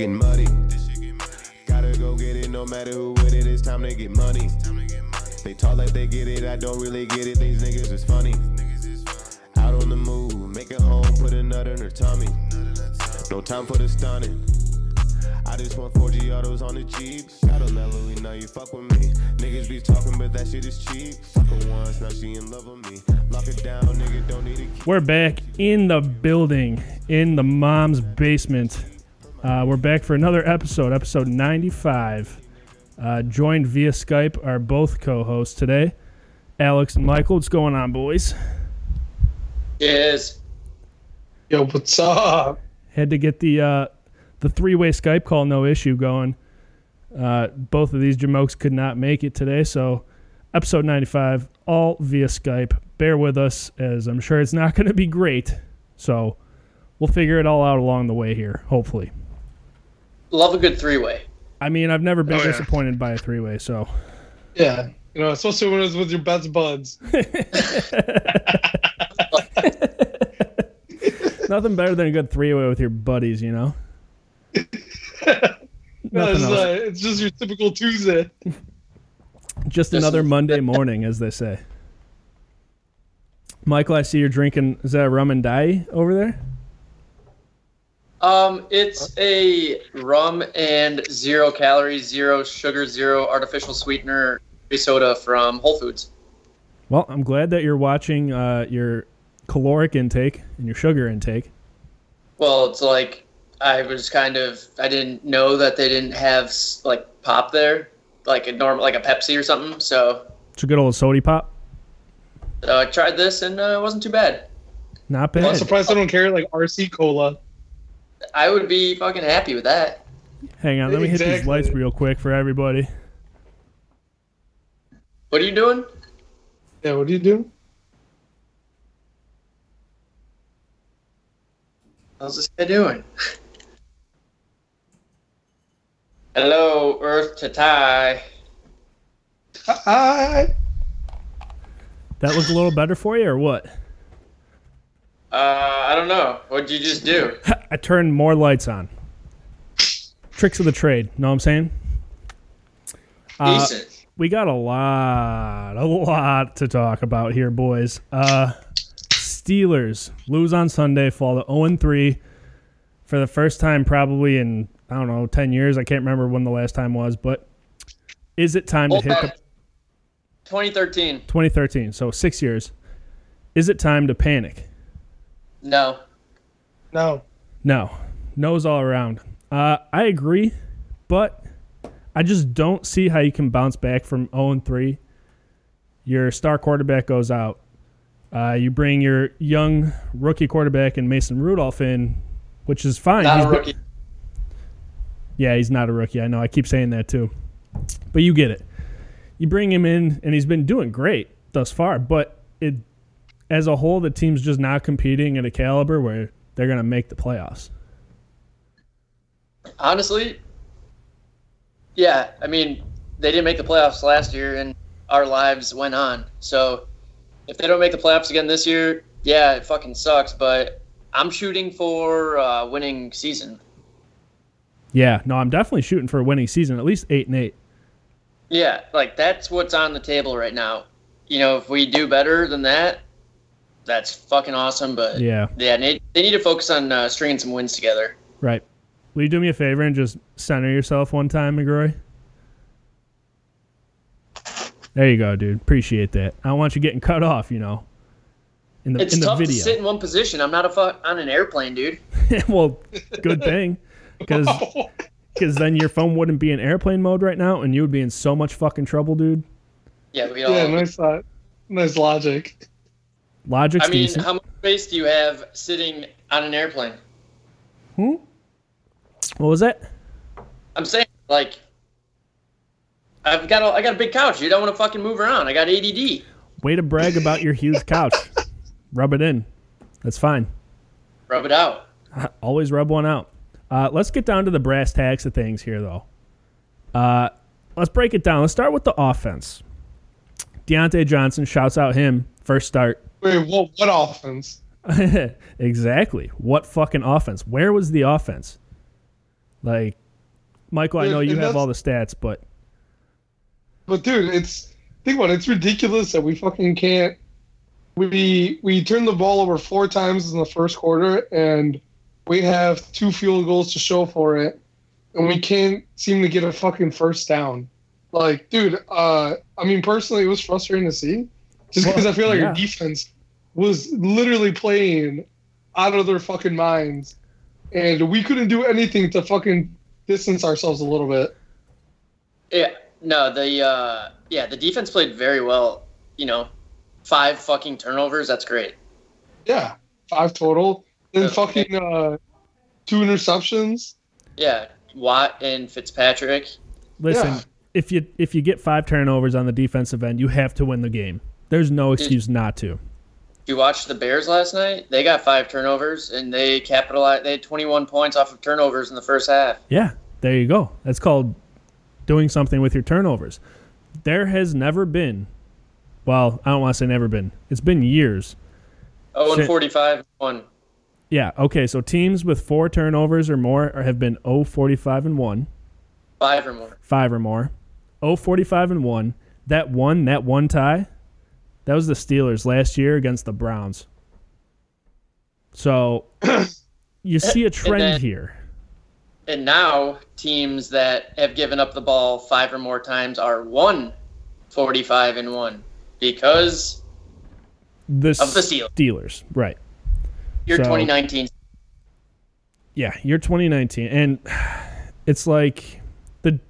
getting muddy. Gotta go get it no matter who with it. It's time to get money. They talk like they get it, I don't really get it. These niggas is funny. Out on the move, make it home, put a nut in her tummy. No time for the stunning. I just want 4G autos on the cheap. Shout out that Louis, now you fuck with me. Niggas be talking, but that shit is cheap. Fuck her once, now she in love with me. Lock it down, nigga, don't need a key. We're back in the building, in the mom's basement. Uh, we're back for another episode, episode 95. Uh, joined via Skype are both co hosts today, Alex and Michael. What's going on, boys? Yes. Yo, what's up? Had to get the uh, the three way Skype call, no issue, going. Uh, both of these jamokes could not make it today, so episode 95, all via Skype. Bear with us, as I'm sure it's not going to be great. So we'll figure it all out along the way here, hopefully. Love a good three way. I mean, I've never been Oh, yeah. disappointed by a three way, so Yeah, you know, especially when it's with your best buds. nothing better than a good three way with your buddies, you know? No, Nothing it's, else. uh, it's just your typical Tuesday. Just another Monday morning, as they say. Michael, I see you're drinking. Is that a rum and dye over there? Um, it's a rum and zero calories, zero sugar, zero artificial sweetener soda from Whole Foods. Well, I'm glad that you're watching uh, your caloric intake and your sugar intake. Well, it's like I was kind of I didn't know that they didn't have like pop there, like a normal like a Pepsi or something. So It's a good old sody pop. uh, I tried this and uh, it wasn't too bad. Not bad. I'm surprised I don't carry like RC cola. I would be fucking happy with that. Hang on, let me hit these lights real quick for everybody. What are you doing? Yeah, what are you doing? How's this guy doing? Hello, Earth to tie. Hi. That look a little better for you, or what? Uh, I don't know. What'd you just do? I turn more lights on. Tricks of the trade. Know what I'm saying? Uh, Decent. we got a lot, a lot to talk about here, boys. Uh, Steelers lose on Sunday, fall to 0 3 for the first time probably in I don't know 10 years. I can't remember when the last time was, but is it time to hit the 2013. 2013? So six years. Is it time to panic? No. No. No, nose all around. Uh, I agree, but I just don't see how you can bounce back from 0 3. Your star quarterback goes out. Uh, you bring your young rookie quarterback and Mason Rudolph in, which is fine. Not He's a been- rookie. yeah, he's not a rookie. I know. I keep saying that too. But you get it. You bring him in, and he's been doing great thus far. But it, as a whole, the team's just not competing at a caliber where they're going to make the playoffs. Honestly, yeah. I mean, they didn't make the playoffs last year, and our lives went on. So if they don't make the playoffs again this year, yeah, it fucking sucks. But I'm shooting for uh, winning season. Yeah, no, I'm definitely shooting for a winning season, at least eight and eight. Yeah, like that's what's on the table right now. You know, if we do better than that, that's fucking awesome. But Yeah, yeah, they, they need to focus on uh, stringing some wins together. right. Will you do me a favor and just center yourself one time, McGrory? There you go, dude. Appreciate that. I don't want you getting cut off, you know, in the It's in the tough video. to sit in one position. I'm not a fu- on an airplane, dude. well, good thing, because then your phone wouldn't be in airplane mode right now, and you would be in so much fucking trouble, dude. Yeah, we all. yeah, nice thought. Nice logic. Logic's I mean, decent. how much space do you have sitting on an airplane? Hmm? What was that? I'm saying, like, I've got a, I got a big couch, You don't want to fucking move around. I got ADD. Way to brag about your huge couch. Rub it in. That's fine. Rub it out. Always rub one out. Uh, let's get down to the brass tacks of things here, though. Uh, let's break it down. Let's start with the offense. Diontae Johnson shouts out him first start. Wait, what? What offense? exactly. What fucking offense? Where was the offense? Like, Michael, I know you have all the stats, but But dude, it's think about it. It's ridiculous that we fucking can't. We we turned the ball over four times in the first quarter, and we have two field goals to show for it, and we can't seem to get a fucking first down. Like, dude, uh, I mean, personally, it was frustrating to see, just because Well, I feel like yeah. our defense was literally playing out of their fucking minds, and we couldn't do anything to fucking distance ourselves a little bit. Yeah, no, the uh, yeah, the defense played very well. You know, five fucking turnovers. That's great. Yeah, five total. Then Yeah. fucking uh, two interceptions. Yeah, Watt and Fitzpatrick. listen, Yeah. if you if you get five turnovers on the defensive end, you have to win the game. There's no excuse not to. You watched the Bears last night, they got five turnovers and they capitalized. They had 21 points off of turnovers in the first half. Yeah, there you go. That's called doing something with your turnovers. There has never been, well, I don't want to say never been. It's been years. 0 Shit. and 45 one. Yeah, okay, so teams with four turnovers or more have been 0 45 and 1, Five or more. 5 or more. 0 45 and 1. That one, that one tie, that was the Steelers last year against the Browns. So you see a trend then- here. And now teams that have given up the ball five or more times are one 45 and one because The Of the Steelers. Steelers, right. your So- 2019 Yeah, year 2019, and it's like the,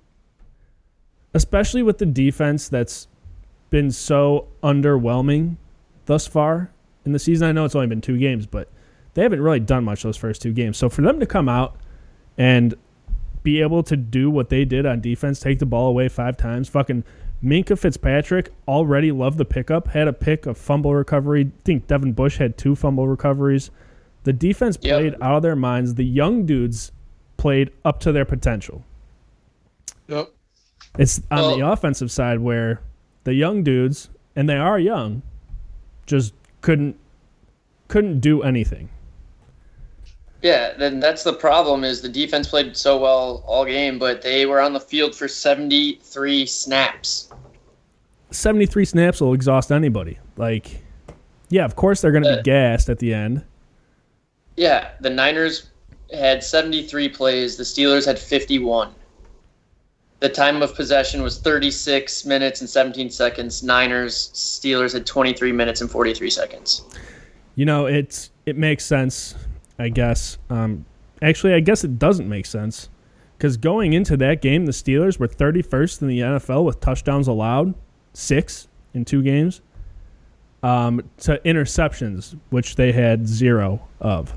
especially with the defense that's been so underwhelming thus far in the season. I know it's only been two games, but they haven't really done much those first two games. So for them to come out and be able to do what they did on defense, take the ball away five times, fucking Minkah Fitzpatrick already loved the pickup, had a pick, a fumble recovery. I think Devin Bush had two fumble recoveries. The defense Yep. played out of their minds. The young dudes played up to their potential. Yep. It's on the offensive side where the young dudes, and they are young, just couldn't couldn't do anything. Yeah, then that's the problem is the defense played so well all game, but they were on the field for 73 snaps. 73 snaps will exhaust anybody. Like, yeah, of course they're going to Uh, be gassed at the end. Yeah, the Niners had 73 plays, the Steelers had 51. The time of possession was 36 minutes and 17 seconds. Niners, Steelers had 23 minutes and 43 seconds. You know, it's it makes sense, I guess. Um, actually, I guess it doesn't make sense because going into that game, the Steelers were 31st in the NFL with touchdowns allowed, six in two games, um, to interceptions, which they had zero of.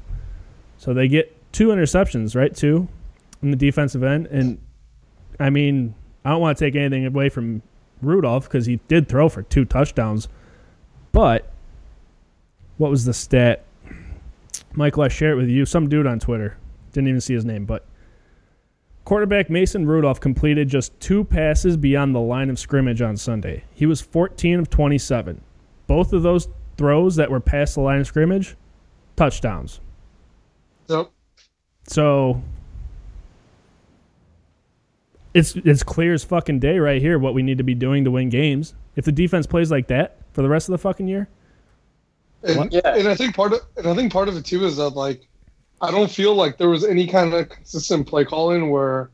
So they get two interceptions, right? Two in the defensive end, and I mean, I don't want to take anything away from Rudolph because he did throw for two touchdowns, but what was the stat? Michael, I share it with you. Some dude on Twitter. Didn't even see his name, but quarterback Mason Rudolph completed just two passes beyond the line of scrimmage on Sunday. He was 14 of 27. Both of those throws that were past the line of scrimmage, touchdowns. Yep. So it's it's clear as fucking day right here what we need to be doing to win games. If the defense plays like that for the rest of the fucking year, And, Yeah. and I think part of and I think part of it too is that like I don't feel like there was any kind of consistent play calling where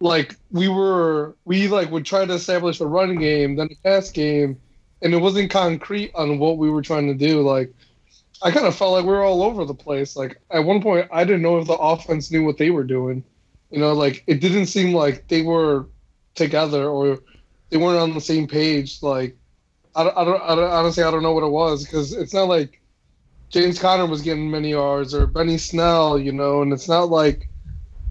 like we were we like would try to establish a run game, then a pass game, and it wasn't concrete on what we were trying to do. Like I kind of felt like we were all over the place. Like at one point I didn't know if the offense knew what they were doing. You know, like it didn't seem like they were together or they weren't on the same page. Like I don't, I don't, I don't honestly I don't know what it was because it's not like James Conner was getting many yards or Benny Snell, you know, and it's not like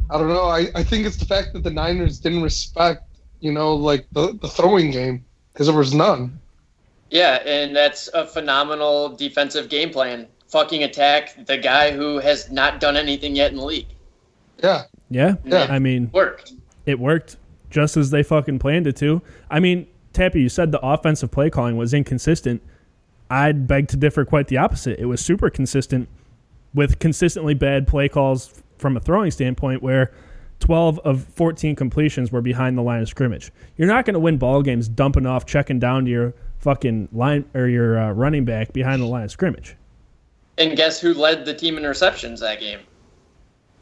I don't know. I, I think it's the fact that the Niners didn't respect, you know, like the, the throwing game because there was none. Yeah, and that's a phenomenal defensive game plan. Fucking attack the guy who has not done anything yet in the league. Yeah, yeah, Yeah. I mean, Worked. it worked just as they fucking planned it to. I mean, Tappy, you said the offensive play calling was inconsistent. I'd beg to differ quite the opposite. It was super consistent with consistently bad play calls from a throwing standpoint where 12 of 14 completions were behind the line of scrimmage. You're not going to win ball games dumping off, checking down to your fucking line or your uh, running back behind the line of scrimmage. And guess who led the team in receptions that game?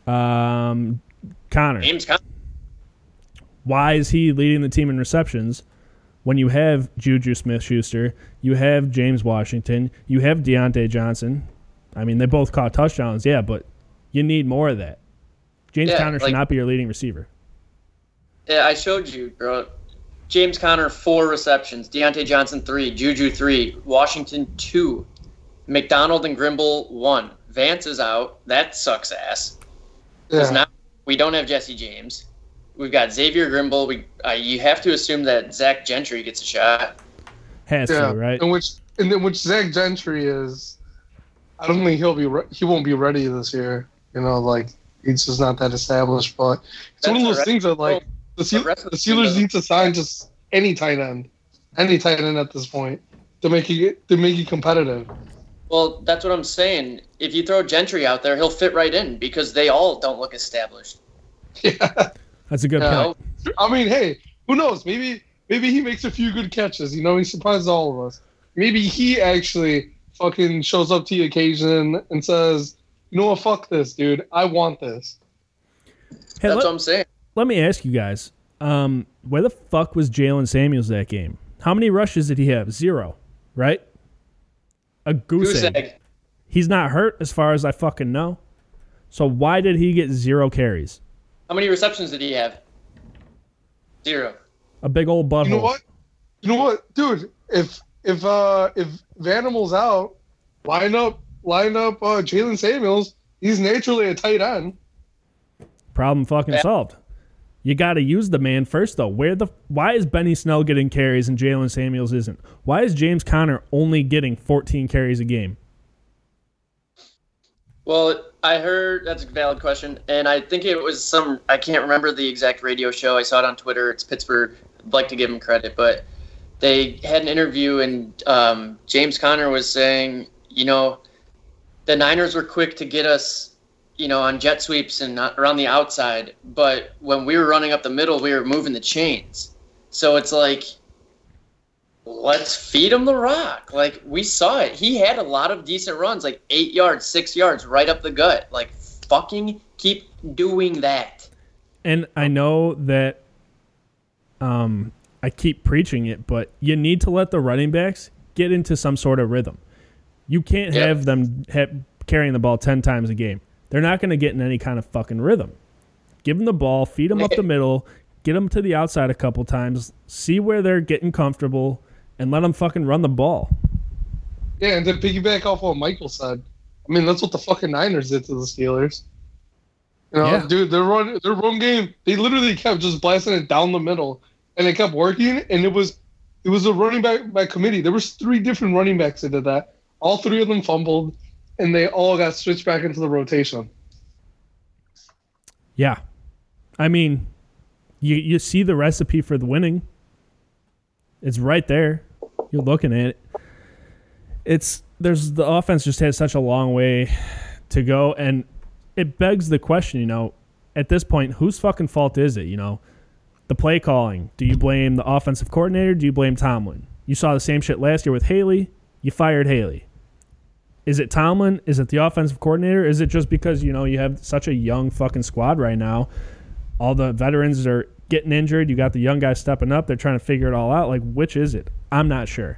Um, Conner. James Conner. Why is he leading the team in receptions when you have Juju Smith Schuster, you have James Washington, you have Diontae Johnson? I mean, they both caught touchdowns, yeah, but you need more of that. James Yeah, Conner should like- not be your leading receiver. Yeah, I showed you, bro. James Conner four receptions, Diontae Johnson three, Juju three, Washington two, McDonald and Grimble one. Vance is out. That sucks ass. Because Yeah. now we don't have Jesse James. We've got Xavier Grimble. We uh, you have to assume that Zach Gentry gets a shot. Has yeah. to, right? And which and then which Zach Gentry is, I don't think he'll be re- he won't be ready this year. You know, like he's just not that established. But it's one of those the things that like the, Seal- the the the team Steelers need to sign just any tight end, any tight end at this point to make it to make it competitive. Well, that's what I'm saying. If you throw Gentry out there, he'll fit right in because they all don't look established. Yeah. That's a good You point. know? I mean, hey, who knows? Maybe maybe he makes a few good catches. You know, he surprises all of us. Maybe he actually fucking shows up to the occasion and says, "You know what? Fuck this, dude. I want this." Hey, That's let, what I'm saying. let me ask you guys um, where the fuck was Jaylen Samuels that game? How many rushes did he have? Zero, right? A goose, Goose egg. egg. He's not hurt as far as I fucking know. So why did he get zero carries? How many receptions did he have? Zero. A big old butthole. You know what? You know what, dude? If if uh if Vanimal's out, line up line up uh, Jaylen Samuels. He's naturally a tight end. Problem fucking Yeah. solved. You got to use the man first, though. Where the why is Benny Snell getting carries and Jaylen Samuels isn't? Why is James Conner only getting 14 carries a game? Well, I heard that's a valid question, and I think it was some. I can't remember the exact radio show. I saw it on Twitter. It's Pittsburgh. I'd like to give him credit, but they had an interview, and um, James Conner was saying, you know, the Niners were quick to get us, you know, on jet sweeps and around the outside, but when we were running up the middle, we were moving the chains. So it's like, let's feed him the rock. Like we saw it. He had a lot of decent runs, like eight yards, six yards, right up the gut. Like fucking keep doing that. And I know that um, I keep preaching it, but you need to let the running backs get into some sort of rhythm. You can't Yeah. have them carrying the ball 10 times a game. They're not going to get in any kind of fucking rhythm. Give them the ball, feed them up the middle, get them to the outside a couple times, see where they're getting comfortable, and let them fucking run the ball. Yeah, and to piggyback off what Michael said, I mean that's what the fucking Niners did to the Steelers. You know, Yeah. dude, their run their run game, they literally kept just blasting it down the middle, and it kept working. And it was it was a running back by committee. There was three different running backs that did that. All three of them fumbled, and they all got switched back into the rotation. Yeah. I mean, you you see the recipe for the winning. It's right there. You're looking at it. It's there's the offense just has such a long way to go and it begs the question, you know, at this point, whose fucking fault is it, you know? The play calling. Do you blame the offensive coordinator? Do you blame Tomlin? You saw the same shit last year with Haley. You fired Haley. Is it Tomlin? Is it the offensive coordinator? Is it just because you know you have such a young fucking squad right now? All the veterans are getting injured. You got the young guys stepping up. They're trying to figure it all out. Like, which is it? I'm not sure.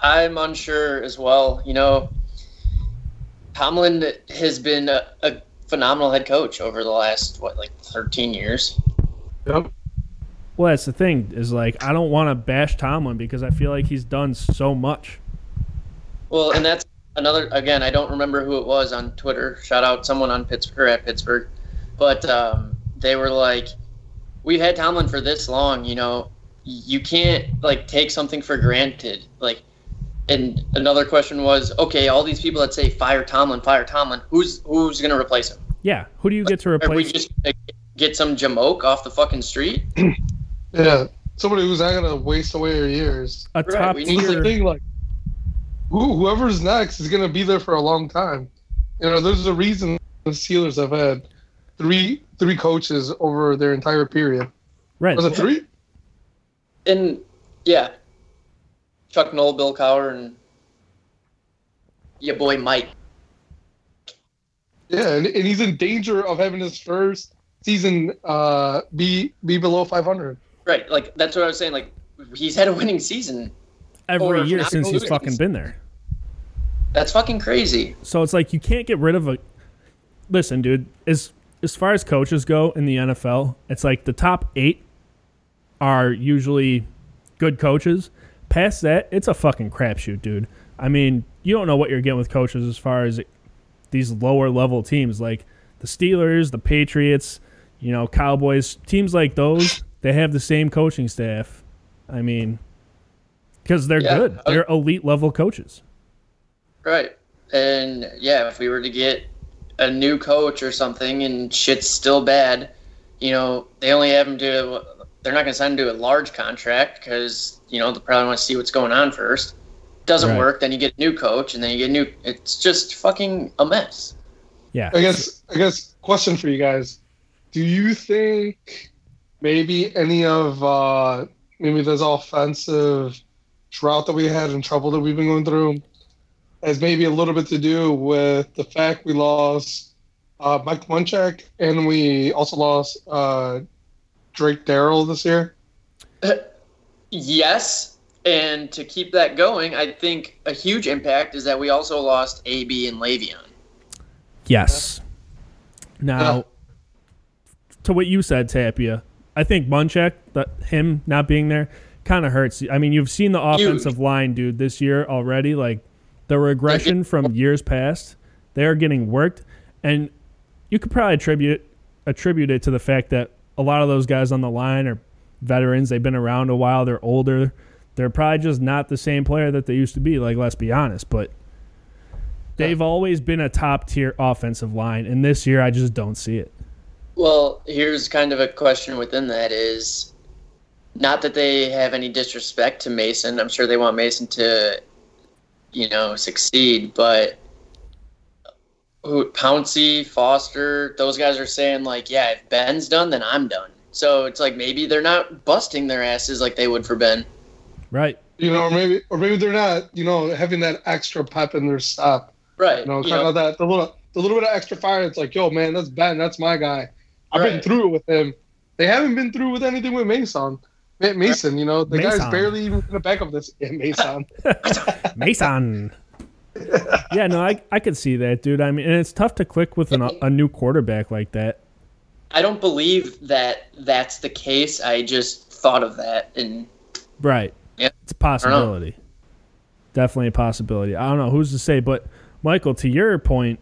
I'm unsure as well. You know, Tomlin has been a, a phenomenal head coach over the last what like 13 years. Yep. Well, that's the thing. Is like I don't want to bash Tomlin because I feel like he's done so much. Well, and that's another. Again, I don't remember who it was on Twitter. Shout out someone on Pittsburgh at Pittsburgh, but um, they were like, "We've had Tomlin for this long. You know, you can't like take something for granted. Like, and another question was, okay, all these people that say fire Tomlin, fire Tomlin, who's who's gonna replace him? Yeah. Who do you get to replace? Are we just gonna get some Jamoke off the fucking street? Yeah, somebody who's not gonna waste away their years. a Right, top we This the tier. thing, like, who, whoever's next is gonna be there for a long time. You know, there's a reason the Steelers have had three three coaches over their entire period. Right. Was it three? And yeah, Chuck Noll, Bill Cowher, and your boy Mike. Yeah, and, and he's in danger of having his first season uh, be be below 500. Right, like that's what I was saying. Like he's had a winning season. Every year since he's fucking been there. That's fucking crazy. So it's like you can't get rid of a. Listen, dude. As as far as coaches go in the NFL, it's like the top eight are usually good coaches. Past that, it's a fucking crapshoot, dude. I mean, you don't know what you're getting with coaches as far as these lower level teams like the Steelers, the Patriots, you know, Cowboys, teams like those. They have the same coaching staff. I mean, because they're Yeah. good. They're elite level coaches. Right. And yeah, if we were to get a new coach or something and shit's still bad, you know, they only have him to, they're not going to sign him to a large contract because, you know, they probably want to see what's going on first. Doesn't Right. work, then you get a new coach and then you get a new, it's just fucking a mess. Yeah. I guess I guess question for you guys: Do you think maybe any of uh, maybe this offensive drought that we had and trouble that we've been going through has maybe a little bit to do with the fact we lost uh, Mike Munchak and we also lost uh, Drake Darrell this year? Yes. And to keep that going, I think a huge impact is that we also lost AB and Le'Veon. Yes. Now, Yeah. to what you said, Tapia, I think Munchak, that him not being there, kind of hurts. I mean, you've seen the offensive line, dude, this year already. Like the regression from years past, they are getting worked, and you could probably attribute attribute it to the fact that a lot of those guys on the line are veterans. They've been around a while. They're older. They're probably just not the same player that they used to be. Like, let's be honest, but. They've always been a top tier offensive line, and this year I just don't see it. Well, here's kind of a question within that is not that they have any disrespect to Mason. I'm sure they want Mason to, you know, succeed, but who Pouncey, Foster, those guys are saying like, yeah, if Ben's done, then I'm done. So it's like maybe they're not busting their asses like they would for Ben. Right. You know, or maybe or maybe they're not. You know, having that extra pep in their step. Right. You know, You kind know, of that the little the little bit of extra fire. It's like, yo, man, that's Ben. That's my guy. I've been through it with him. They haven't been through with anything with Mason. Ma- Mason, you know, the Mason. guy's barely even in the back of this. Yeah, Mason. Mason. yeah, no, I I could see that, dude. I mean, and it's tough to click with an, a new quarterback like that. I don't believe that that's the case. I just thought of that and Right. Yeah. It's a possibility. Definitely a possibility. I don't know who's to say, but Michael, to your point,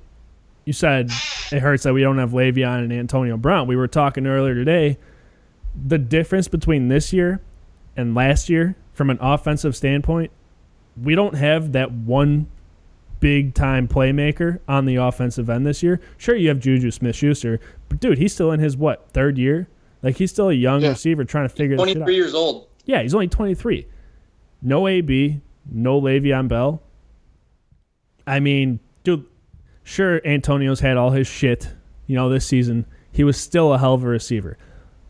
you said it hurts that we don't have Le'Veon and Antonio Brown. We were talking earlier today. The difference between this year and last year, from an offensive standpoint, we don't have that one big time playmaker on the offensive end this year. Sure, you have Juju Smith Schuster, but dude, he's still in his what third year? Like he's still a young Yeah. receiver trying to figure out. 23 years old. Yeah, he's only 23. No AB, no Le'Veon Bell. I mean, dude, sure, Antonio's had all his shit, you know, this season. He was still a hell of a receiver.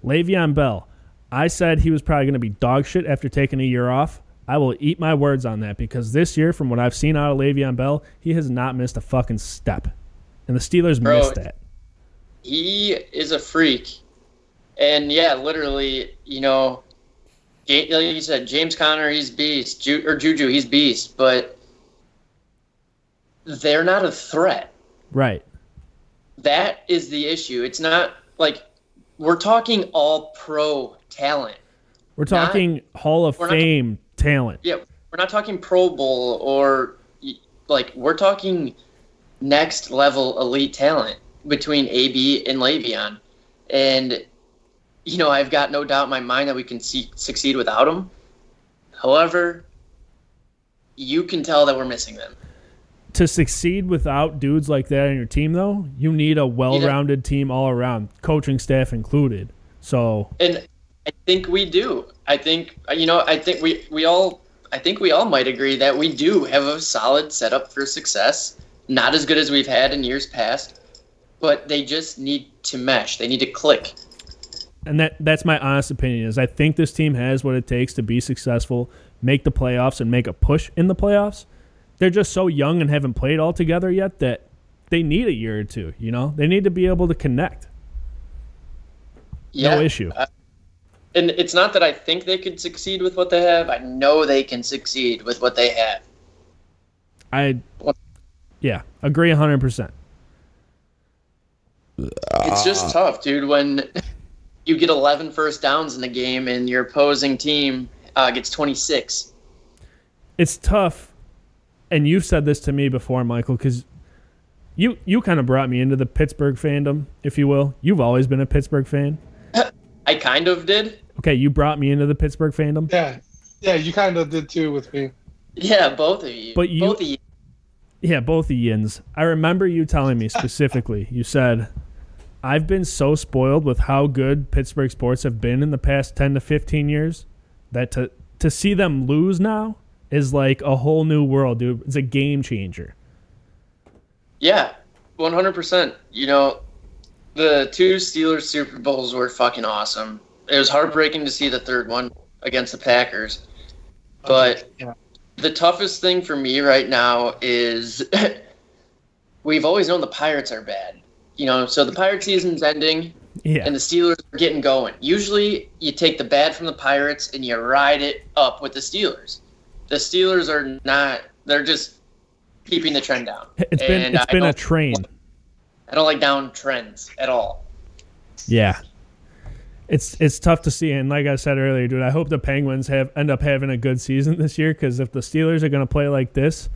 Le'Veon Bell, I said he was probably going to be dog shit after taking a year off. I will eat my words on that because this year, from what I've seen out of Le'Veon Bell, he has not missed a fucking step. And the Steelers Bro, missed that. he is a freak. And yeah, literally, you know, like you said, James Conner, he's beast. Ju- or Juju, he's beast. But they're not a threat. Right. That is the issue. It's not like we're talking all pro talent. We're Not- talking Hall of we're not- Fame talent. Yeah, we're not talking Pro Bowl or like we're talking next level elite talent between AB and Le'Veon, and you know I've got no doubt in my mind that we can see, succeed without them. However, you can tell that we're missing them. To succeed without dudes like that on your team, though, you need a well-rounded team all around, coaching staff included. So And I think we do. I think you know. I think we we all. I think we all might agree that we do have a solid setup for success. Not as good as we've had in years past, but they just need to mesh. They need to click. and that that's my honest opinion is I think this team has what it takes to be successful, make the playoffs and make a push in the playoffs. They're just so young and haven't played all together yet that they need a year or two, you know? They need to be able to connect. Yeah. No issue. Uh, and it's not that I think they could succeed with what they have. I know they can succeed with what they have. I yeah, agree 100%. It's just tough, dude, when you get 11 first downs in the game and your opposing team uh, gets 26. It's tough and you've said this to me before, Michael, cuz you you kind of brought me into the Pittsburgh fandom, if you will. You've always been a Pittsburgh fan. I kind of did. Okay, you brought me into the Pittsburgh fandom. Yeah, yeah, you kind of did too with me. Yeah, both of you. But you- both of you. Yeah, both the yins. I remember you telling me specifically. You said, "I've been so spoiled with how good Pittsburgh sports have been in the past ten to fifteen years that to to see them lose now is like a whole new world, dude. It's a game changer." Yeah, 100%. You know, the two Steelers Super Bowls were fucking awesome. It was heartbreaking to see the third one against the Packers. But Yeah. the toughest thing for me right now is we've always known the Pirates are bad. You know, so the Pirate season's ending Yeah, and the Steelers are getting going. Usually you take the bad from the Pirates and you ride it up with the Steelers. The Steelers are not they're just keeping the trend down. it's been And it's I been a don't- train. I don't like down trends at all. Yeah. It's it's tough to see, and like I said earlier, dude, I hope the Penguins have end up having a good season this year. Because if the Steelers are gonna play like this,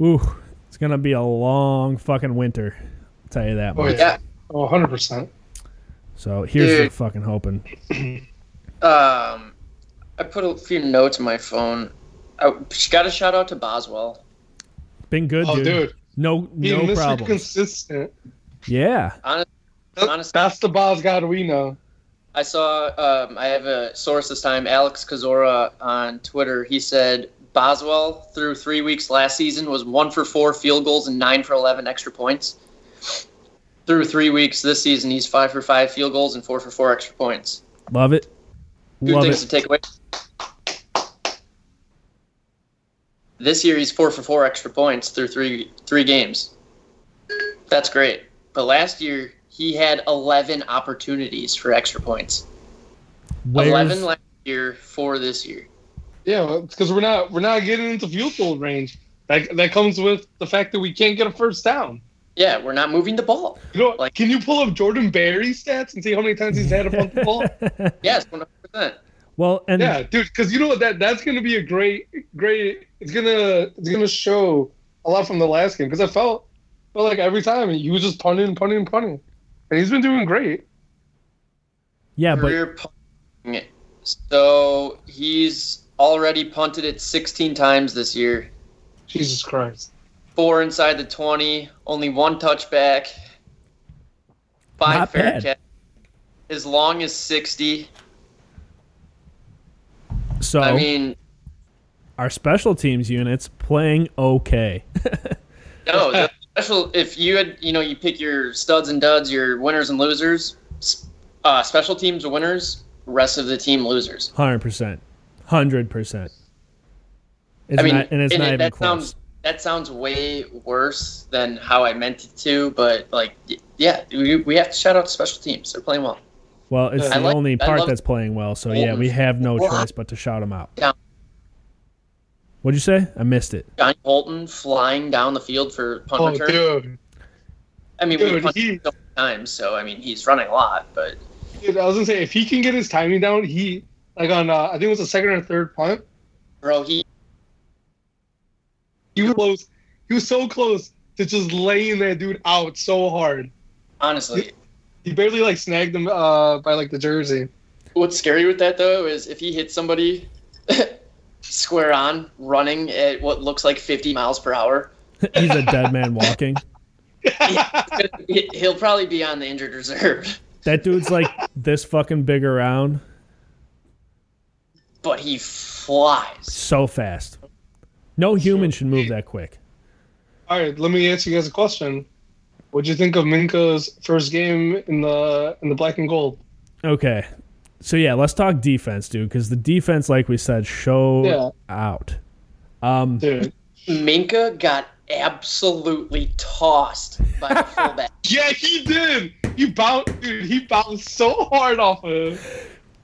ooh, it's gonna be a long fucking winter. I'll tell you that Oh much. yeah, oh, 100 percent. So here's the Dude. fucking hoping. Um, I put a few notes in my phone. I got a shout out to Boswell. Been good, Oh, dude. dude, No, being no Mr. problems. Consistent. yeah, Honest, That- honest, That's the boss god we know. I saw. Um, I have a source this time, Alex Kazora on Twitter. He said Boswell through three weeks last season was one for four field goals and nine for eleven extra points. Through three weeks this season, he's five for five field goals and four for four extra points. love it. Good Love things it. to take away. This year, he's four for four extra points through three three games. That's great. But last year, he had eleven opportunities for extra points. Where's, Eleven last year, four this year. Yeah, because we're not we're not getting into field goal range. That that comes with the fact that we can't get a first down. Yeah, we're not moving the ball. You know, Like- can you pull up Jordan Berry's stats and see how many times he's had to punt the ball? Yes, one hundred percent. Well, and yeah, dude, because you know what that that's gonna be a great great. It's gonna it's gonna show a lot from the last game because I felt felt like every time he was just punting and punting and punting, and he's been doing great. yeah, but Career punting. So he's already punted it sixteen times this year. Jesus Christ. four inside the 20, only one touchback, five Not fair bad. catch, as long as 60. So I mean, our special teams units playing okay. no, the special, if you had, you know, you pick your studs and duds, your winners and losers, uh, special teams winners, rest of the team losers. Hundred percent, hundred percent. I mean, not, and it's and not it- even that close. sounds that sounds way worse than how I meant it to, but like, yeah, we, we have to shout out special teams. They're playing well. Well, it's I the like- only part love- that's playing well. So yeah, we have no choice but to shout him out. Yeah. What'd you say? I missed it. Johnny Bolton flying down the field for punt Oh, return. dude. I mean, we Dude, punted he- so many times, so I mean, he's running a lot, but Dude, I was gonna say if he can get his timing down, he like on uh, I think it was the second or third punt, bro, he he was close. He was so close to just laying that dude out so hard. honestly, He barely like snagged him uh, by like the jersey. what's scary with that though is if he hits somebody square on running at what looks like 50 miles per hour, He's a dead man walking. he- he'll probably be on the injured reserve. That dude's like this fucking big around, But he flies. so fast. No human should move that quick. All right, let me ask you guys a question. What'd you think of Minkah's first game in the in the black and gold? Okay. So yeah, let's talk defense, dude, because the defense, like we said, showed Yeah. out. Um, Dude. Minkah got absolutely tossed by the fullback. Yeah, he did. He bounced, dude. He bounced so hard off of him.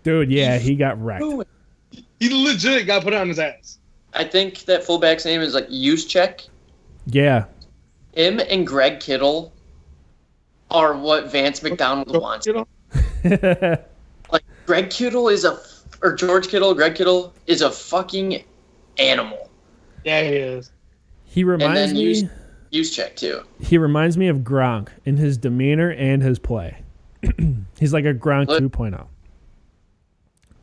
dude, yeah, he got wrecked. He legit got put on his ass. I think that fullback's name is like Juszczyk. Yeah, Him and Greg Kittle are what Vance McDonald wants. Like Greg Kittle is a or George Kittle, Greg Kittle is a fucking animal. Yeah, he is. he reminds then me. use- Juszczyk too. he reminds me of Gronk in his demeanor and his play. He's like a Gronk Look. 2.0,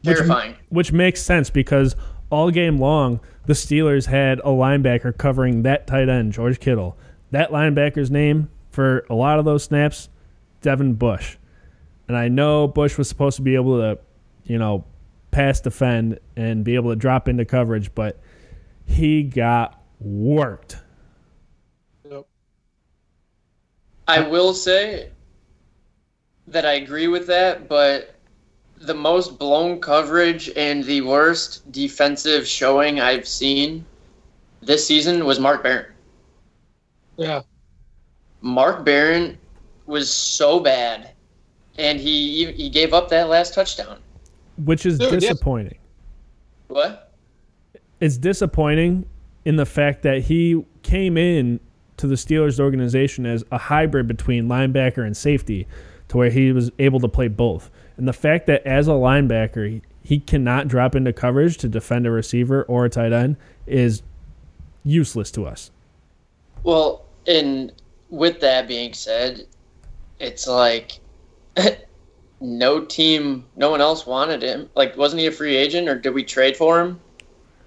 Which- Terrifying. which makes sense because all game long the Steelers had a linebacker covering that tight end, George Kittle. That linebacker's name for a lot of those snaps, Devin Bush. And I know Bush was supposed to be able to, you know, pass defend and be able to drop into coverage, but he got worked. Yep. I will say that I agree with that, but the most blown coverage and the worst defensive showing I've seen this season was Mark Barron. Yeah. Mark Barron was so bad, and he he gave up that last touchdown. which is Dude, yeah. disappointing. What? It's disappointing in the fact that he came in to the Steelers organization as a hybrid between linebacker and safety, to where he was able to play both. And the fact that as a linebacker he, he cannot drop into coverage to defend a receiver or a tight end is useless to us. Well, and with that being said, it's like no team, no one else wanted him. Like, wasn't he a free agent, or did we trade for him?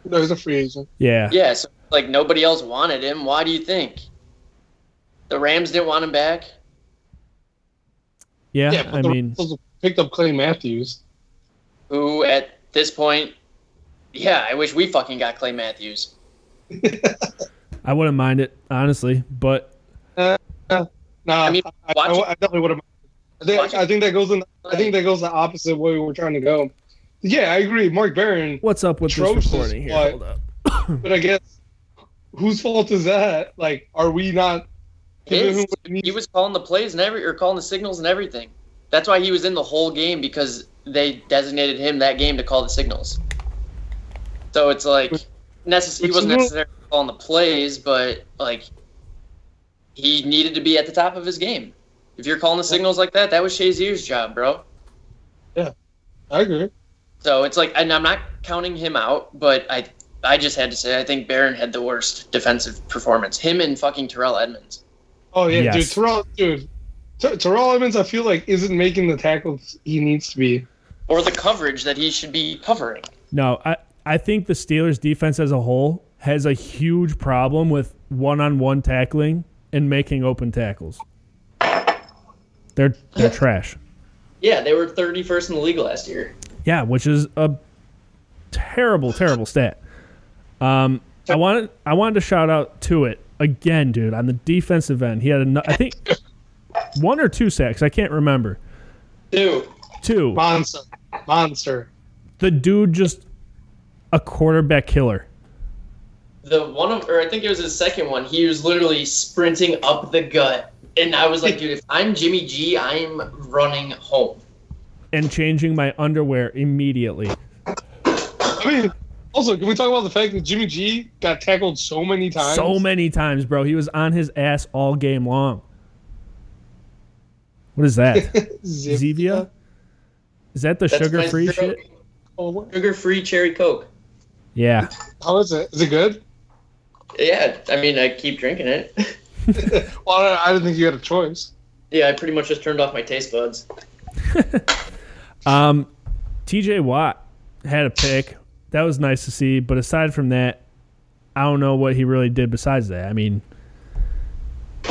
No, he's a free agent. Yeah. Yeah, so like nobody else wanted him. Why do you think? The Rams didn't want him back. Yeah, Yeah, but I the mean, Rams picked up Clay Matthews. Who at this point, yeah, I wish we fucking got Clay Matthews. I wouldn't mind it honestly, but Nah, I, mean, I, I, I definitely would have. I think, I think that goes in. I think that goes the opposite way we're trying to go. Yeah, I agree. Mark Barron, what's up with Atrocious, this recording here? but- Hold up. but I guess whose fault is that? Like, are we not His, him he was calling the plays and every or calling the signals and everything. That's why he was in the whole game because they designated him that game to call the signals. So it's like necess- he wasn't is- necessarily calling the plays, but like he needed to be at the top of his game. If you're calling the signals like that, that was Shazier's job, bro. Yeah, I agree. So it's like, and I'm not counting him out, but I, I just had to say, I think Barron had the worst defensive performance. Him and fucking Terrell Edmunds. Oh yeah, Yes. dude. Terrell, dude. Ter- Terrell Evans, I feel like isn't making the tackles he needs to be. Or the coverage that he should be covering. No, I, I think the Steelers defense as a whole has a huge problem with one on one tackling and making open tackles. They're they're trash. Yeah, they were 31st in the league last year. Yeah, which is a terrible, terrible stat. Um, I wanted I wanted to shout out to it again, dude. On the defensive end, he had a, I think one or two sacks. I can't remember. Two. Two. Monster, monster. The dude just a quarterback killer. The one of, or I think it was his second one, he was literally sprinting up the gut. And I was like, dude, if I'm Jimmy G, I'm running home. and changing my underwear immediately. I mean, also, can we talk about the fact that Jimmy G got tackled so many times? So many times, bro. He was on his ass all game long. What is that? Zevia? Is that the That's sugar free shit? Oh, sugar free cherry Coke. Yeah. How is it? Is it good? Yeah, I mean, I keep drinking it. Well, I, I didn't think you had a choice. yeah, I pretty much just turned off my taste buds. Um, TJ Watt had a pick. That was nice to see. But aside from that, I don't know what he really did besides that. I mean,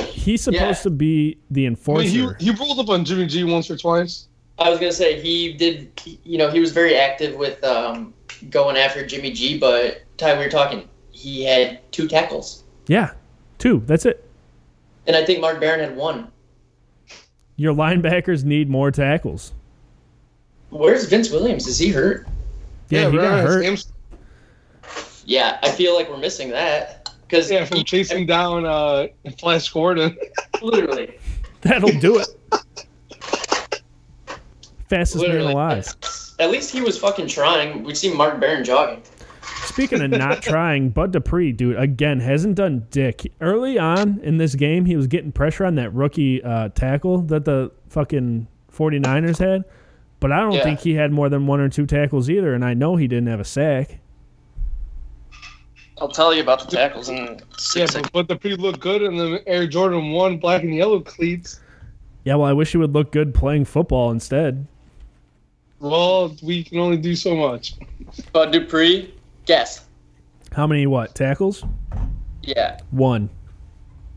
he's supposed Yeah. to be the I enforcer. mean, he, he rolled up on Jimmy G once or twice. I was gonna say he did. You know, he was very active with um, going after Jimmy G. But Ty, we were talking. He had two tackles, yeah. Two. That's it. and I think Mark Barron had one. Your linebackers need more tackles. Where's Vince Williams? Is he hurt? Yeah, he got hurt. Sam's- Yeah, I feel like we're missing that because Yeah, from chasing down uh, Flash Gordon. literally, That'll do it. Fastest man literally. alive. At least he was fucking trying. We've seen Mark Barron jogging. Speaking of not trying, Bud Dupree, dude, again hasn't done dick. Early on in this game, he was getting pressure on that rookie uh, tackle that the fucking 49ers had, but I don't Yeah. think he had more than one or two tackles either, and I know he didn't have a sack. I'll tell you about the tackles in yeah, six but, but Dupree look good in the Air Jordan 1 black and yellow cleats. Yeah, well, I wish he would look good playing football instead. Well, we can only do so much. Bud Dupree, guess. How many, what, tackles? Yeah, One.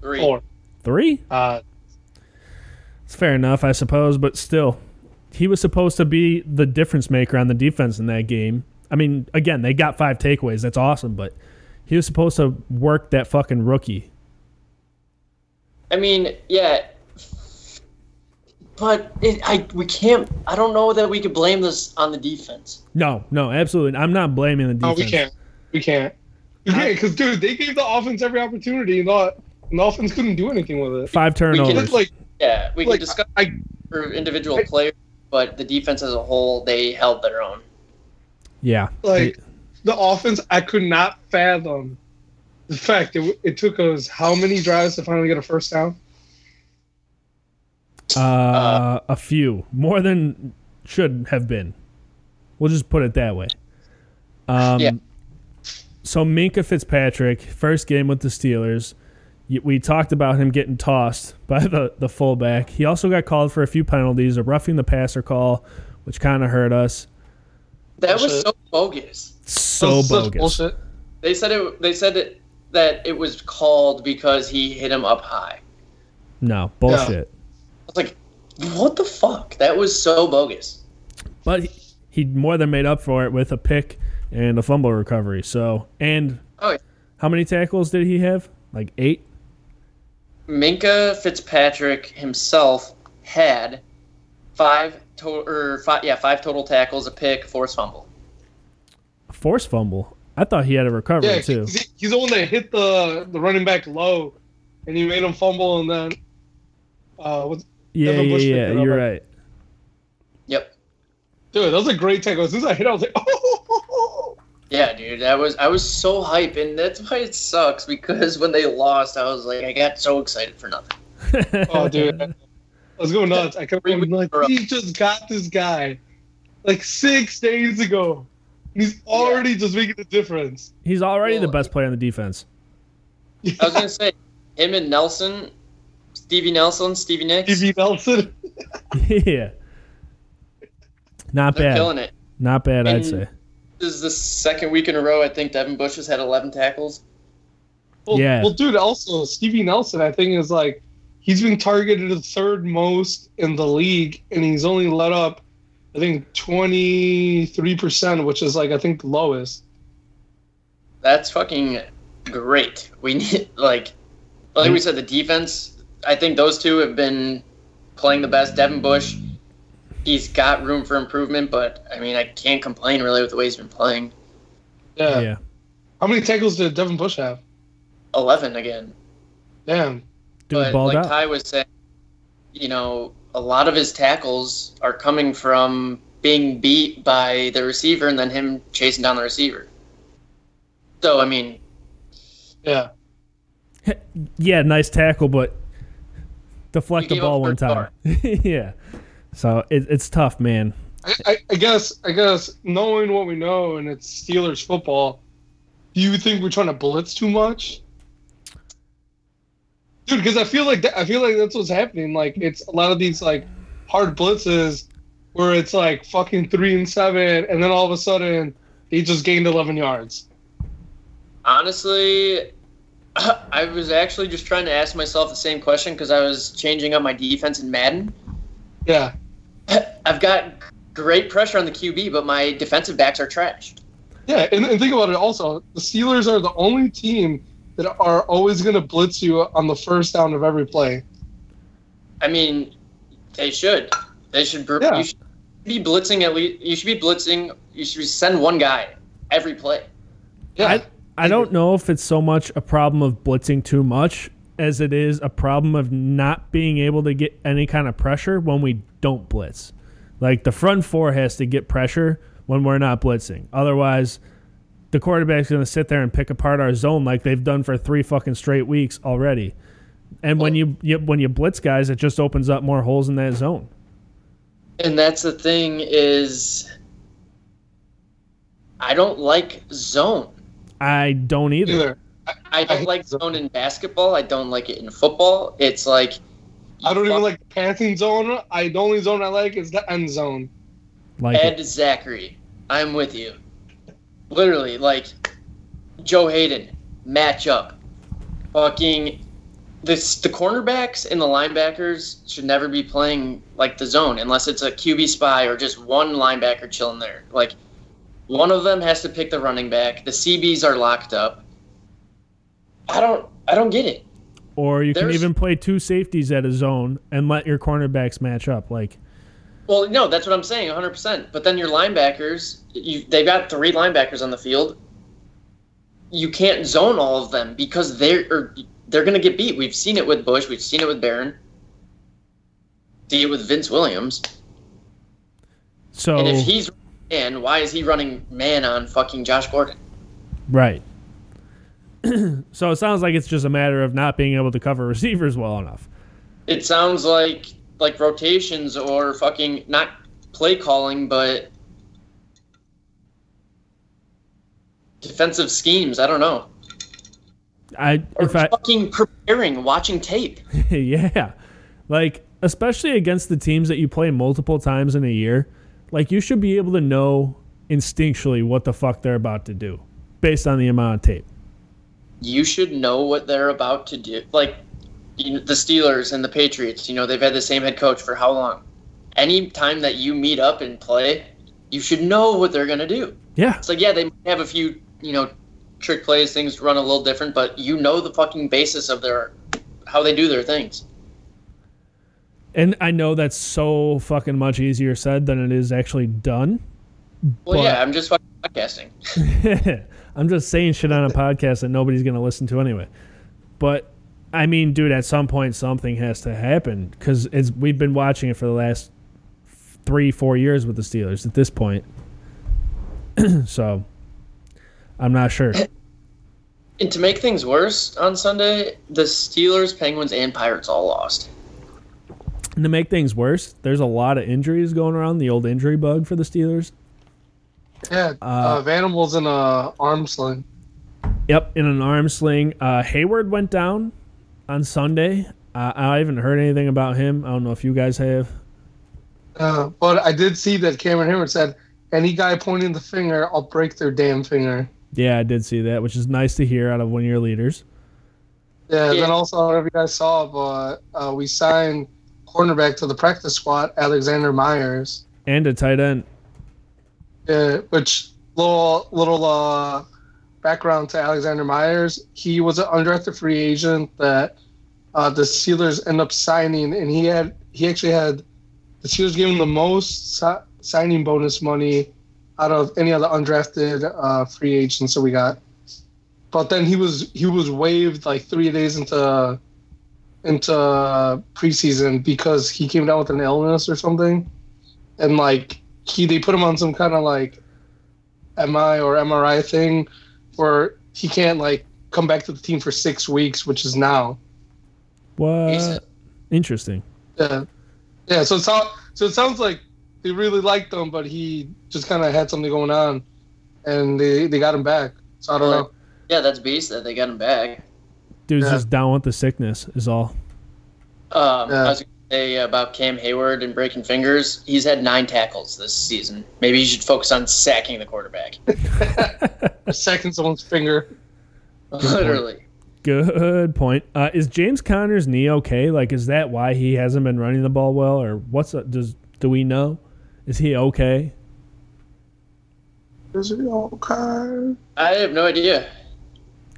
three. Four. Three? Uh, It's fair enough, I suppose, but still, he was supposed to be the difference maker on the defense in that game. I mean, again, they got five takeaways. That's awesome, but he was supposed to work that fucking rookie. I mean, yeah, but it, I we can't. I don't know that we could blame this on the defense. No, no, absolutely. I'm not blaming the defense. no, defense. we can't. We can't. We can't because, dude, they gave the offense every opportunity, and the, and the offense couldn't do anything with it. Five can- turnovers. It's like, Yeah, we like can discuss I, for individual players, but the defense as a whole, they held their own. yeah. like the offense, I could not fathom the fact that it took us how many drives to finally get a first down. Uh, a few. More than should have been. We'll just put it that way. Um, Yeah. So Minkah Fitzpatrick, first game with the Steelers. We talked about him getting tossed by the, the fullback. He also got called for a few penalties, a roughing the passer call, which kind of hurt us. That was so bogus. So That's bogus. Bullshit. They said it. They said it, that it was called because he hit him up high. No, bullshit. I was like, what the fuck? That was so bogus. But he, he more than made up for it with a pick and a fumble recovery. So, and Oh, yeah. how many tackles did he have? Like eight? Minkah Fitzpatrick himself had five total, or five, yeah, five total tackles, a pick, forced fumble. A force fumble. I thought he had a recovery Yeah, too. he's, he's the one that hit the the running back low, and he made him fumble, and then uh, what's, Yeah, Devin yeah, Bush yeah. You're right. Yep. dude, that was a great tackle. As soon as I hit, I was like, oh. Yeah, dude, that was I was so hype, and that's why it sucks because when they lost, I was like, I got so excited for nothing. Oh, dude. I was going nuts. I kept Three going, like, weeks in a row. we just got this guy like six days ago. He's already just making a difference. He's already the best player on the defense. I was gonna say him and Nelson, Stevie Nelson, Stevie Nicks, Stevie Nelson. yeah. Not they're bad. killing it. Not bad, I'd say. This is the second week in a row. I think Devin Bush has had 11 tackles. Well, Yeah. Well, dude, also, Stevie Nelson, I think, is like, he's been targeted the third most in the league, and he's only let up, I think, 23%, which is, like, I think the lowest. That's fucking great. We need like, like we said, the defense. I think those two have been playing the best. Devin Bush, he's got room for improvement, but I mean, I can't complain really with the way he's been playing. Yeah. Yeah. How many tackles did Devin Bush have? 11 again. Damn. Dude but like out. Ty was saying, you know, a lot of his tackles are coming from being beat by the receiver and then him chasing down the receiver. So I mean, Yeah. yeah, nice tackle, but deflect the ball one time. yeah. So it, it's tough, man. I, I, I guess I guess knowing what we know and it's Steelers football, do you think we're trying to blitz too much? Dude, because I feel like that, I feel like that's what's happening. Like it's a lot of these like hard blitzes where it's like fucking three and seven, and then all of a sudden they just gained eleven yards. honestly, I was actually just trying to ask myself the same question because I was changing up my defense in Madden. Yeah, I've got great pressure on the QB, but my defensive backs are trash. yeah, and, and think about it. Also, the Steelers are the only team that are always going to blitz you on the first down of every play. I mean, They should. They should. br- Yeah. You should be blitzing at least. You should be blitzing. You should send one guy every play. Yeah. I I don't know if it's so much a problem of blitzing too much as it is a problem of not being able to get any kind of pressure when we don't blitz. Like the front four has to get pressure when we're not blitzing. Otherwise, the quarterback's going to sit there and pick apart our zone like they've done for three fucking straight weeks already. And when you, you when you blitz guys, it just opens up more holes in that zone. And that's the thing is, I don't like zone. I don't either. Either. I don't hate like zone. zone in basketball. I don't like it in football. It's like I don't even like the passing zone. I the only zone I like is the end zone. Like it. Zachary. I'm with you. Literally, like Joe Haden matchup. Fucking this the cornerbacks and the linebackers should never be playing like the zone unless it's a QB spy or just one linebacker chilling there. Like one of them has to pick the running back. The CBs are locked up. I don't I don't get it. Or you can even play two safeties at a zone and let your cornerbacks match up. Like Well, no, that's what I'm saying, 100%. But then your linebackers, you, they've got three linebackers on the field. You can't zone all of them because they're or they're going to get beat. We've seen it with Bush. We've seen it with Barron. See it with Vince Williams. so, And if he's man, why is he running man on fucking Josh Gordon? right. so it sounds like it's just a matter of not being able to cover receivers well enough. It sounds like like rotations or fucking not play calling, but defensive schemes. I don't know. I Or if I fucking preparing, watching tape. yeah, like especially against the teams that you play multiple times in a year, like you should be able to know instinctually what the fuck they're about to do based on the amount of tape. You should know what they're about to do. Like you know, the Steelers and the Patriots, you know, they've had the same head coach for how long? Any time that you meet up and play, you should know what they're gonna do. Yeah, It's like, yeah, they might have a few, you know, trick plays, things run a little different, but you know the fucking basis of their how they do their things. And I know that's so fucking much easier said than it is actually done. Well, But- yeah, I'm just fucking podcasting. I'm just saying shit on a podcast that nobody's going to listen to anyway. But I mean, dude, at some point something has to happen because it's we've been watching it for the last three, four years with the Steelers at this point. so I'm not sure. And to make things worse, on Sunday, the Steelers, Penguins, and Pirates all lost. And to make things worse, there's a lot of injuries going around. The old injury bug for the Steelers. Yeah, uh, Uh, Vanimals in a arm sling. Yep, in an arm sling. Uh, Heyward went down on Sunday. Uh, I haven't heard anything about him. I don't know if you guys have. Uh, but I did see that Cameron Heyward said, "Any guy pointing the finger, I'll break their damn finger." Yeah, I did see that, which is nice to hear out of one of your leaders. Yeah. Yeah. Then also, I don't know if you guys saw, but uh, we signed cornerback to the practice squad, Alexander Myers. And a tight end. Uh, which little little uh, background to Alexander Myers. He was an undrafted free agent that uh, the Steelers end up signing, and he had he actually had the Steelers gave him the most si- signing bonus money out of any other undrafted uh, free agents that we got. But then he was he was waived like three days into into preseason because he came down with an illness or something, and like he they put him on some kind of like MI or MRI thing where he can't like come back to the team for six weeks, which is now. What? Jesus. Interesting. Yeah, yeah. So it's all, so it sounds like they really liked him, but he just kind of had something going on, and they they got him back. So I don't know. Yeah, that's beast that they got him back. Dude's Yeah. just down with the sickness, is all. Um, Yeah. I was going to say about Cam Heyward and breaking fingers. He's had nine tackles this season. Maybe you should focus on sacking the quarterback. Second someone's finger. Literally. Good point. Uh, is James Conner's knee okay? Like, is that why he hasn't been running the ball well, or what's up? Does do we know? Is he okay? Is he okay? I have no idea.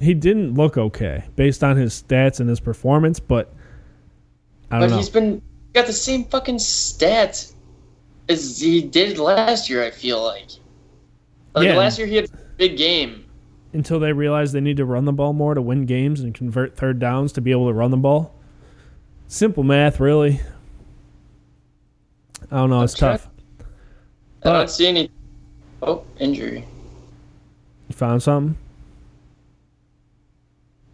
He didn't look okay based on his stats and his performance, but I don't But know. he's been got the same fucking stats as he did last year. I feel like. Like Yeah. last year he had a big game. Until they realize they need to run the ball more to win games and convert third downs to be able to run the ball. Simple math, really. I don't know. It's tough. I don't see any. Oh, injury. You found something?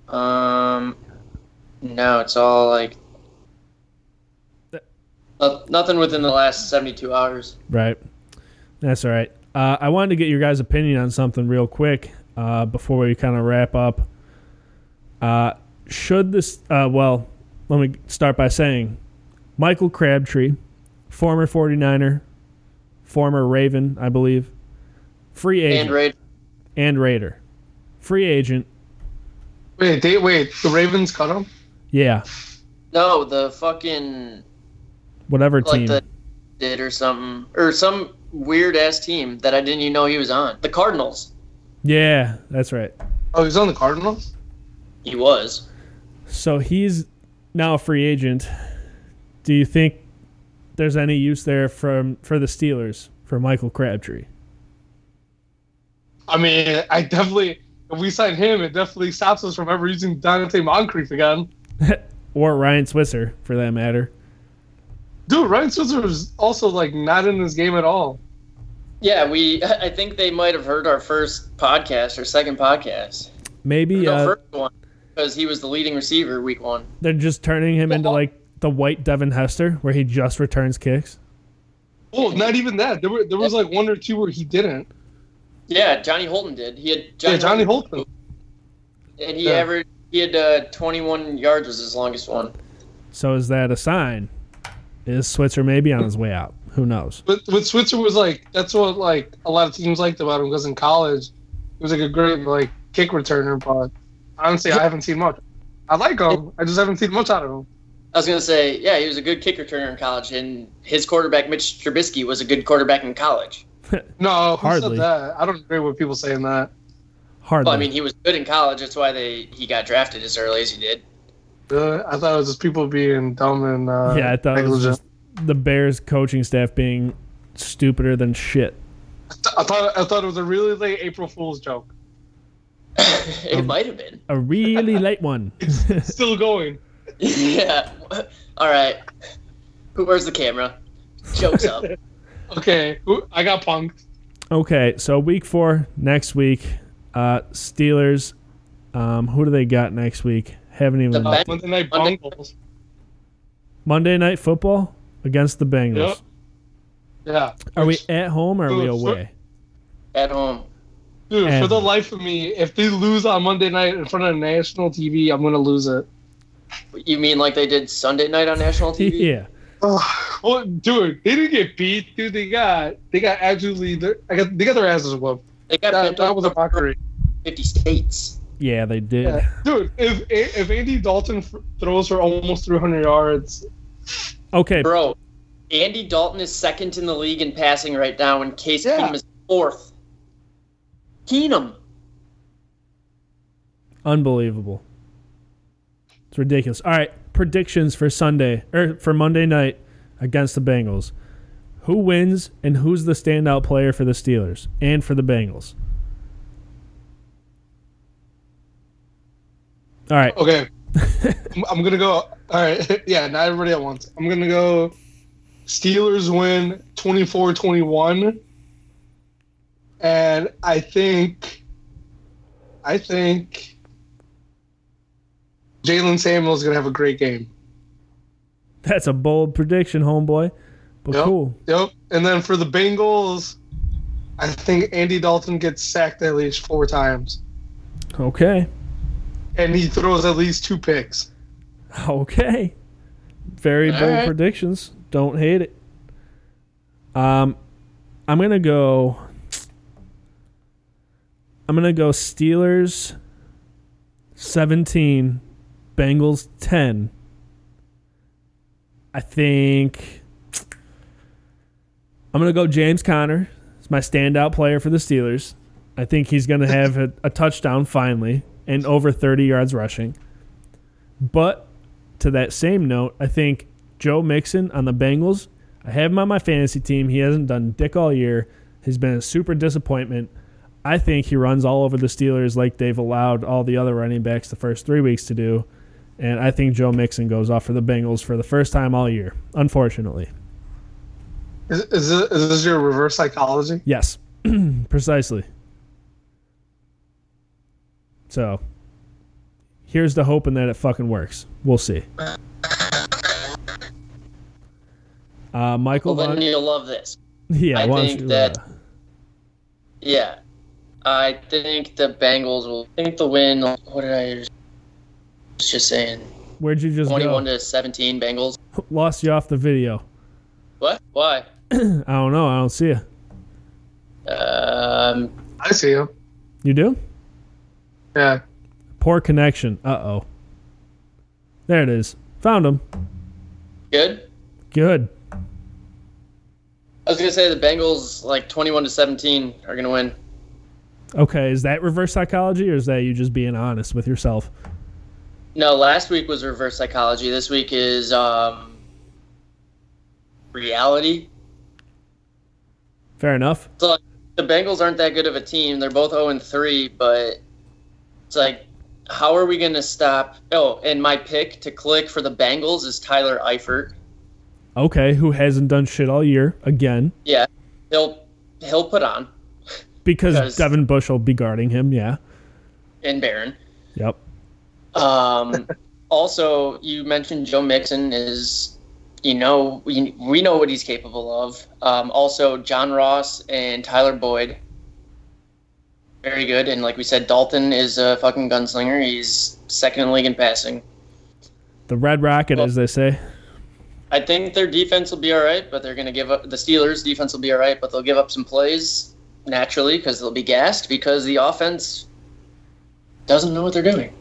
Um, no, it's all like no- nothing within the last seventy-two hours. Right. That's all right. Uh, I wanted to get your guys' opinion on something real quick uh, before we kind of wrap up. Uh, should this, uh, well, let me start by saying Michael Crabtree, former 49er, former Raven, I believe, free agent, And Raid. and Raider. Free agent. Wait, they, wait, the Ravens cut him? Yeah. No, the fucking Whatever like team. the did or something or some weird ass team that I didn't even know he was on. The Cardinals. yeah, that's right. Oh, he's on the Cardinals? He was. So he's now a free agent. Do you think there's any use there from for the Steelers for Michael Crabtree? I mean, I definitely, if we sign him, it definitely stops us from ever using Donte Moncrief again. or Ryan Switzer, for that matter. Dude, Ryan Switzer was also like not in this game at all. Yeah, we. I think they might have heard our first podcast or second podcast. Maybe no, uh, first one because he was the leading receiver week one. they're just turning him into like the white Devin Hester, where he just returns kicks. Well, not even that. There were there was like one or two where he didn't. Yeah, Johnny Holton did. He had Johnny, yeah, Johnny Holton. and he Yeah. averaged. He had uh, 21 yards was his longest one. So is that a sign? Is Switzer maybe on his way out? Who knows? But with Switzer was like that's what like a lot of teams liked about him because in college he was like a great like kick returner. But honestly, I haven't seen much. I like him. I just haven't seen much out of him. I was gonna say, yeah, he was a good kick returner in college, and his quarterback Mitch Trubisky was a good quarterback in college. No, who Hardly. said that? I don't agree with people saying that. Hardly. Well, I mean, he was good in college. That's why they he got drafted as early as he did. Uh, I thought it was just people being dumb and uh, yeah, I thought it was just the Bears coaching staff being stupider than shit. I thought I thought it was a really late April Fool's joke. it Um, might have been. A really late one. Still going. yeah. All right. Who where's the camera? Jokes up. Okay, I got punked. Okay, so week four next week, uh, Steelers. Um, who do they got next week? Haven't even The Monday Night Monday- Bungles. Monday Night Football against the Bengals. Yep. Yeah. Are we at home or are we Dude, for- away? At home. Dude, for And- the life of me, if they lose on Monday night in front of national TV, I'm gonna lose it. You mean like they did Sunday night on national TV? yeah. Well, dude, they didn't get beat, dude. They got they got absolutely I got they got their asses whooped. They got That, picked that was a from mockery. 50 states. Yeah, they did. Yeah. Dude, if if Andy Dalton throws for almost 300 yards, Okay, Bro, Andy Dalton is second in the league in passing right now, and Case Yeah. Keenum is fourth. Keenum. unbelievable. It's ridiculous. All right, predictions for Sunday or for Monday night against the Bengals. Who wins and who's the standout player for the Steelers and for the Bengals? All right. okay. I'm, I'm gonna go. All right, yeah, not everybody at once. I'm gonna go. Steelers win 24-21, and I think, I think, Jaylen Samuel's gonna have a great game. That's a bold prediction, homeboy. But Yep. cool. Yep. And then for the Bengals, I think Andy Dalton gets sacked at least four times, Okay. and he throws at least two picks. Okay. Very All bold right. predictions. Don't hate it. Um, I'm gonna go. I'm gonna go Steelers 17, Bengals 10. I think I'm gonna go James Conner. He's my standout player for the Steelers. I think he's gonna have a, a touchdown finally and over 30 yards rushing. But to that same note, I think Joe Mixon on the Bengals. I have him on my fantasy team. He hasn't done dick all year. He's been a super disappointment. I think he runs all over the Steelers like they've allowed all the other running backs the first three weeks to do. And I think Joe Mixon goes off for the Bengals for the first time all year, unfortunately. Is, is, this, is this your reverse psychology? Yes, precisely. So here's the hoping that it fucking works. We'll see. Uh, Michael Well, then Von- you'll love this. yeah, I why don't think you, that- uh, Yeah. I think the Bengals will I think the win. What did I was just saying? where'd you just 21 go? to 17 Bengals. Lost you off the video. What? Why? I don't know. I don't see you. Um, I see you. You do? Yeah. Poor connection. Uh oh. There it is. Found him. good. Good. I was gonna say the Bengals like 21 to 17 are gonna win. Okay, is that reverse psychology or is that you just being honest with yourself? No, last week was reverse psychology. This week is um, reality. Fair enough. So like, the Bengals aren't that good of a team. They're both 0 and 3, but it's like, how are we going to stop? Oh, and my pick to click for the Bengals is Tyler Eifert. Okay, who hasn't done shit all year again Yeah, he'll he'll put on because Because- Devin Bush will be guarding him. Yeah. and Barron. Yep. Um, also, you mentioned Joe Mixon is, you know, we, we know what he's capable of. Um, also, John Ross and Tyler Boyd, very good. And like we said, Dalton is a fucking gunslinger. He's second in league in passing. The Red Rocket, Well- as they say. I think their defense will be all right, but they're going to give up. The Steelers' defense will be all right, but they'll give up some plays naturally because they'll be gassed because the offense doesn't know what they're doing.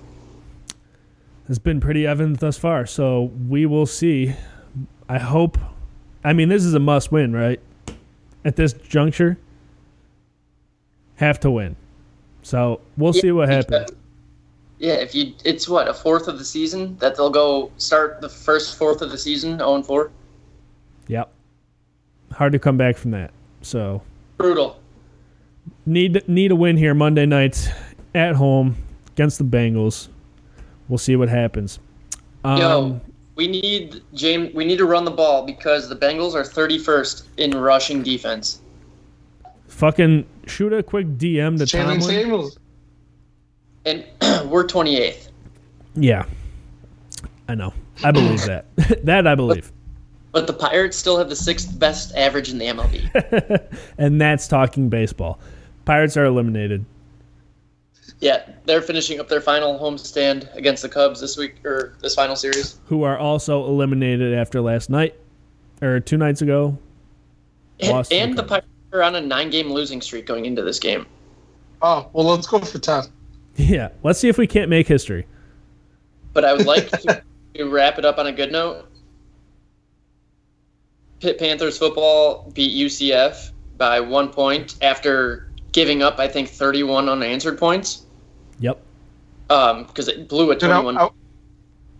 Has been pretty evident thus far. So we will see. I hope. I mean, this is a must win, right? At this juncture, have to win. So we'll see what happens. Yeah, if you, it's what a fourth of the season that they'll go start the first fourth of the season zero and four. Yep. Hard to come back from that. So Brutal. need need a win here Monday night at home against the Bengals. We'll see what happens. Um, Yo, we need James. We need to run the ball because the Bengals are thirty first in rushing defense. fucking shoot a quick DM to Shannon Tomlin. Samuels. and we're twenty eighth. Yeah, I know. I believe that. that I believe. But the Pirates still have the sixth best average in the MLB. and that's talking baseball. Pirates are eliminated. Yeah, they're finishing up their final homestand against the Cubs this week or this final series. who are also eliminated after last night or two nights ago. And, Lost the and the Pirates are on a nine game losing streak going into this game. Oh, well, let's go for 10. Yeah, let's see if we can't make history. But I would like to, to wrap it up on a good note. Pitt Panthers football beat UCF by one point after giving up, I think, 31 unanswered points Yep. because it blew a Dude, I, 21. I,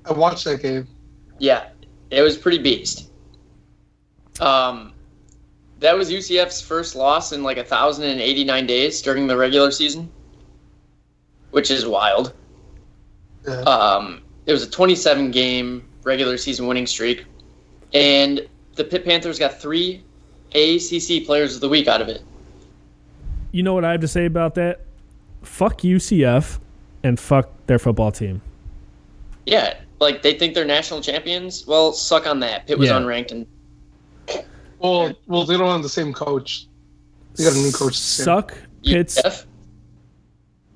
I watched that game. Yeah, it was pretty beast. Um, that was UCF's first loss in like 1,089 days during the regular season, which is wild. Yeah. Um, it was a 27 game regular season winning streak, and the Pitt Panthers got three ACC Players of the Week out of it. You know what I have to say about that? Fuck UCF and fuck their football team. Yeah, like they think they're national champions. Well, suck on that. Pitt was Yeah. unranked, and Well, well, they don't have the same coach. They got a new coach. Suck Pitt's. UCF.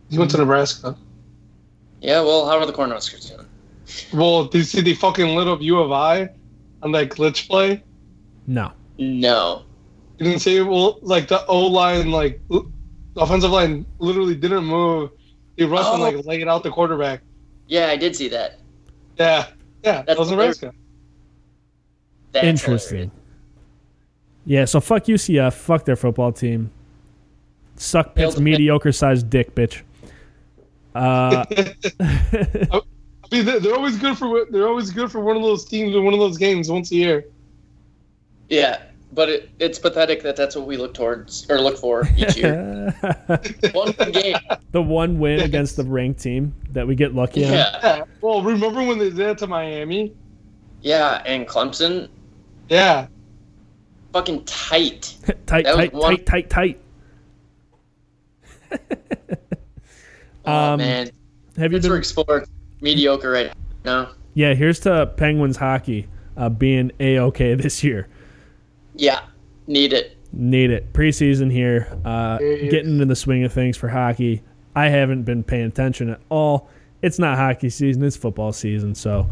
He went to Nebraska. Yeah, well, how are the Cornhuskers doing? Well, did you see the fucking lit up U of I on that glitch play? No. No. You didn't see well, like the O line, like l- the offensive line, literally didn't move. They rushed and Oh. like laid out the quarterback. Yeah, I did see that. Yeah, yeah, that That's was Nebraska. That's Interesting. hilarious. Yeah, so fuck UCF. Fuck their football team. Suck Pitt's mediocre sized dick, bitch. Uh, I mean, they're, they're always good for they're always good for one of those teams in one of those games once a year. Yeah, but it, it's pathetic that that's what we look towards or look for each year. One game. the one win against the ranked team that we get lucky on. Yeah, Yeah. Well, remember when they did that to Miami? yeah, and Clemson, Yeah. fucking tight. tight, tight, one- tight, tight, tight. Oh Um, man, Have you been? Pittsburgh sports mediocre right now. Yeah, here's to Penguins hockey uh, being a okay this year. Yeah, need it. Need it. Preseason here, uh, getting into the swing of things for hockey. I haven't been paying attention at all. It's not hockey season; it's football season. So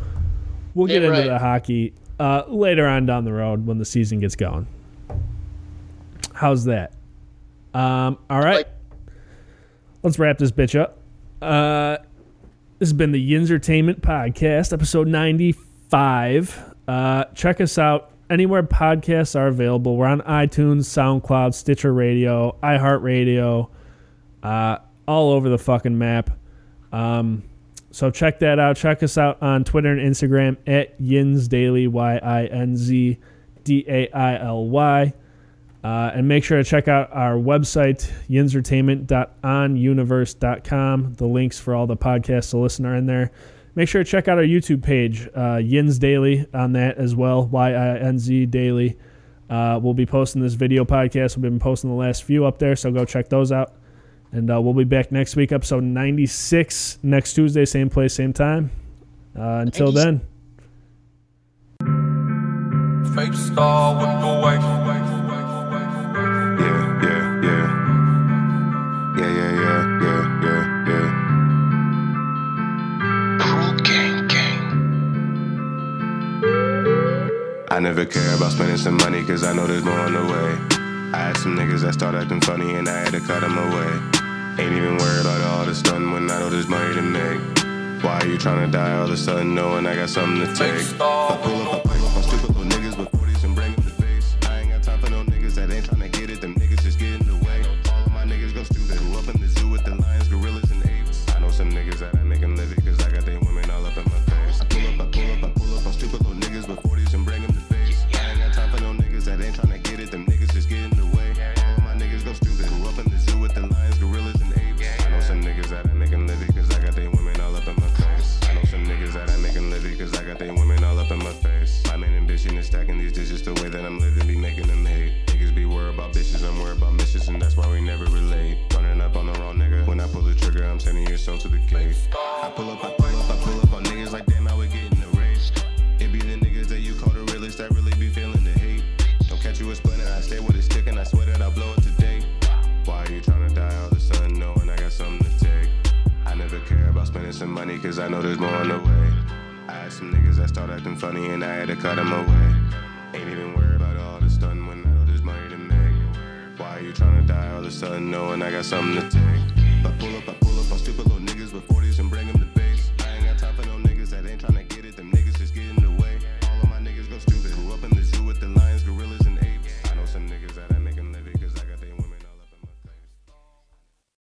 we'll get Yeah, into the hockey uh, later on down the road when the season gets going. How's that? Um, all right, Like- let's wrap this bitch up. Uh, this has been the Yinzertainment Podcast, episode 95. Uh, check us out anywhere podcasts are available. We're on iTunes, SoundCloud, Stitcher Radio, iHeartRadio, uh, all over the fucking map. Um, so check that out. Check us out on Twitter and Instagram at Yinz Daily, Y I N Z D A I L Y. Uh, and make sure to check out our website, yinzertainment.onuniverse.com. The links for all the podcasts to listen are in there. Make sure to check out our YouTube page, uh, Yinz Daily, on that as well, Y I N Z Daily. Uh, we'll be posting this video podcast. We've been posting the last few up there, so go check those out. And uh, we'll be back next week, episode 96, next Tuesday, same place, same time. Uh, until then. Fake star with the way. Yeah, yeah, yeah. Yeah, yeah, yeah, yeah, yeah, I never care about spending some money cause I know there's more on the way. I had some niggas that start acting funny and I had to cut them away. Ain't even worried about all the stun when I know there's money to make. Why are you trying to die all of a sudden knowing I got something to take?